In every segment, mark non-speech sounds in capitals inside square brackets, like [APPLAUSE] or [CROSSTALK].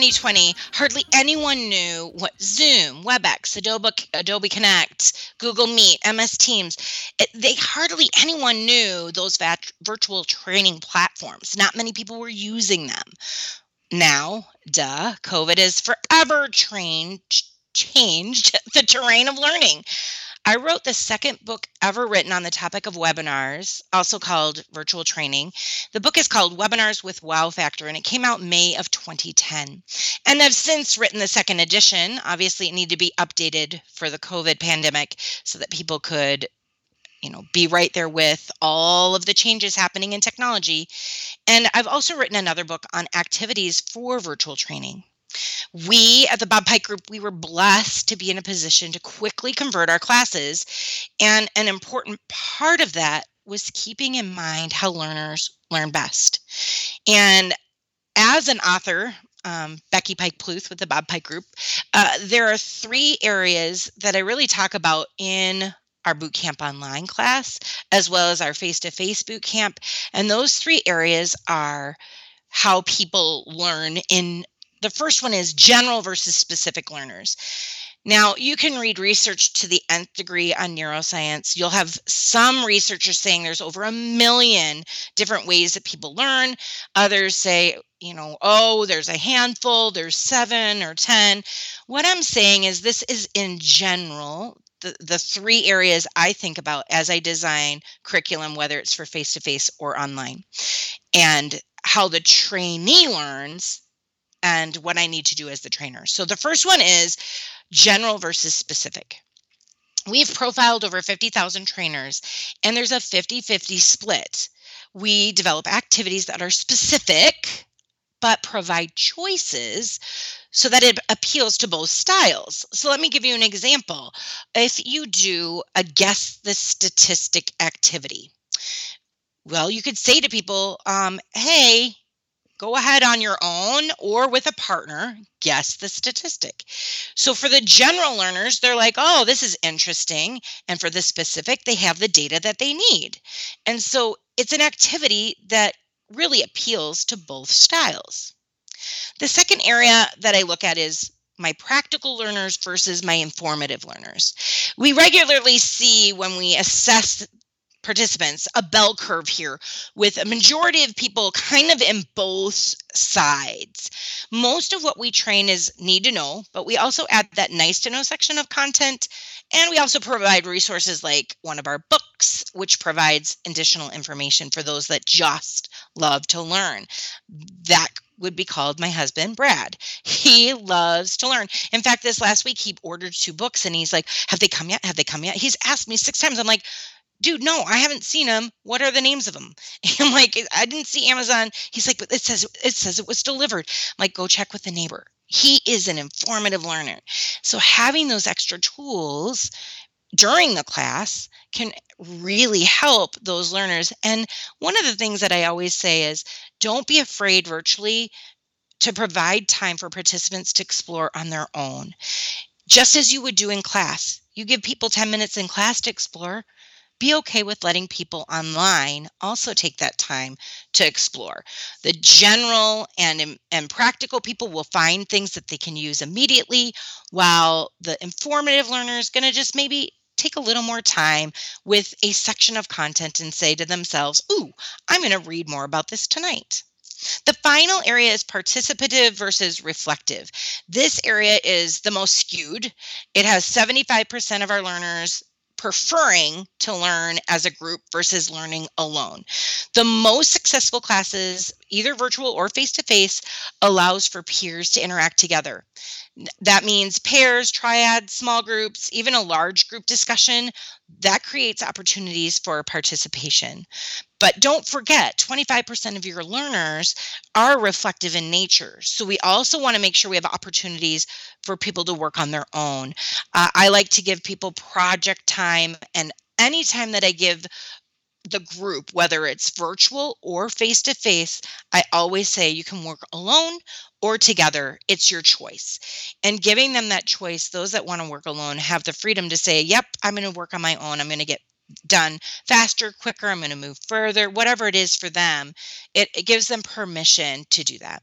2020, hardly anyone knew what Zoom, WebEx, Adobe, Adobe Connect, Google Meet, MS Teams, it, they hardly anyone knew those vat- virtual training platforms. Not many people were using them. Now, duh, COVID has forever trained, changed [LAUGHS] the terrain of learning. I wrote the second book ever written on the topic of webinars, also called virtual training. The book is called Webinars with Wow Factor, and it came out May of 2010. And I've since written the second edition. Obviously, it needed to be updated for the COVID pandemic so that people could you know be right there with all of the changes happening in technology and i've also written another book on activities for virtual training we at the Bob Pike Group, we were blessed to be in a position to quickly convert our classes. And an important part of that was keeping in mind how learners learn best. And as an author, um, Becky Pike Pluth with the Bob Pike Group, uh, there are three areas that I really talk about in our boot camp online class, as well as our face to face boot camp. And those three areas are how people learn in the first one is general versus specific learners. Now, you can read research to the nth degree on neuroscience. You'll have some researchers saying there's over a million different ways that people learn. Others say, you know, oh, there's a handful, there's seven or 10. What I'm saying is, this is in general the, the three areas I think about as I design curriculum, whether it's for face to face or online. And how the trainee learns and what I need to do as the trainer. So the first one is general versus specific. We've profiled over 50,000 trainers, and there's a 50 50 split. We develop activities that are specific, but provide choices so that it appeals to both styles. So let me give you an example. If you do a guess the statistic activity, well, you could say to people, um, hey, go ahead on your own or with a partner, guess the statistic. So for the general learners, they're like, oh, this is interesting. And for the specific, they have the data that they need. And so it's an activity that really appeals to both styles. The second area that I look at is my practical learners versus my informative learners. We regularly see when we assess participants a bell curve here with a majority of people kind of in both sides. Most of what we train is need to know, but we also add that nice to know section of content. And we also provide resources like one of our books, which provides additional information for those that just love to learn. That would be called my husband, Brad. He loves to learn. In fact, this last week he ordered two books and he's like, Have they come yet? Have they come yet? He's asked me six times. I'm like, dude, no, I haven't seen them. What are the names of them? [LAUGHS] I'm like, I didn't see Amazon. He's like, but it says it says it was delivered. I'm like, go check with the neighbor. He is an informative learner. So having those extra tools during the class can really help those learners. And one of the things that I always say is don't be afraid virtually to provide time for participants to explore on their own. Just as you would do in class. You give people 10 minutes in class to explore be okay with letting people online also take that time to explore. The general and, and practical people will find things that they can use immediately, while the informative learner is going to just maybe take a little more time with a section of content and say to themselves, Ooh, I'm going to read more about this tonight. The final area is participative versus reflective. This area is the most skewed. It has 75% of our learners preferring to learn as a group versus learning alone. The most successful classes, either virtual or face to face, allows for peers to interact together. That means pairs, triads, small groups, even a large group discussion. That creates opportunities for participation. But don't forget, 25% of your learners are reflective in nature. So we also want to make sure we have opportunities for people to work on their own. Uh, I like to give people project time, and anytime that I give the group, whether it's virtual or face to face, I always say you can work alone or together. It's your choice. And giving them that choice, those that want to work alone have the freedom to say, yep, I'm going to work on my own. I'm going to get done faster, quicker. I'm going to move further, whatever it is for them. It, it gives them permission to do that.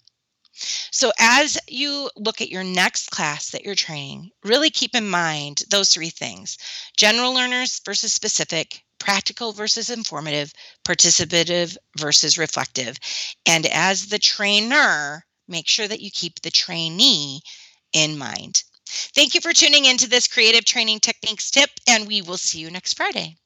So, as you look at your next class that you're training, really keep in mind those three things general learners versus specific, practical versus informative, participative versus reflective. And as the trainer, make sure that you keep the trainee in mind. Thank you for tuning into this creative training techniques tip, and we will see you next Friday.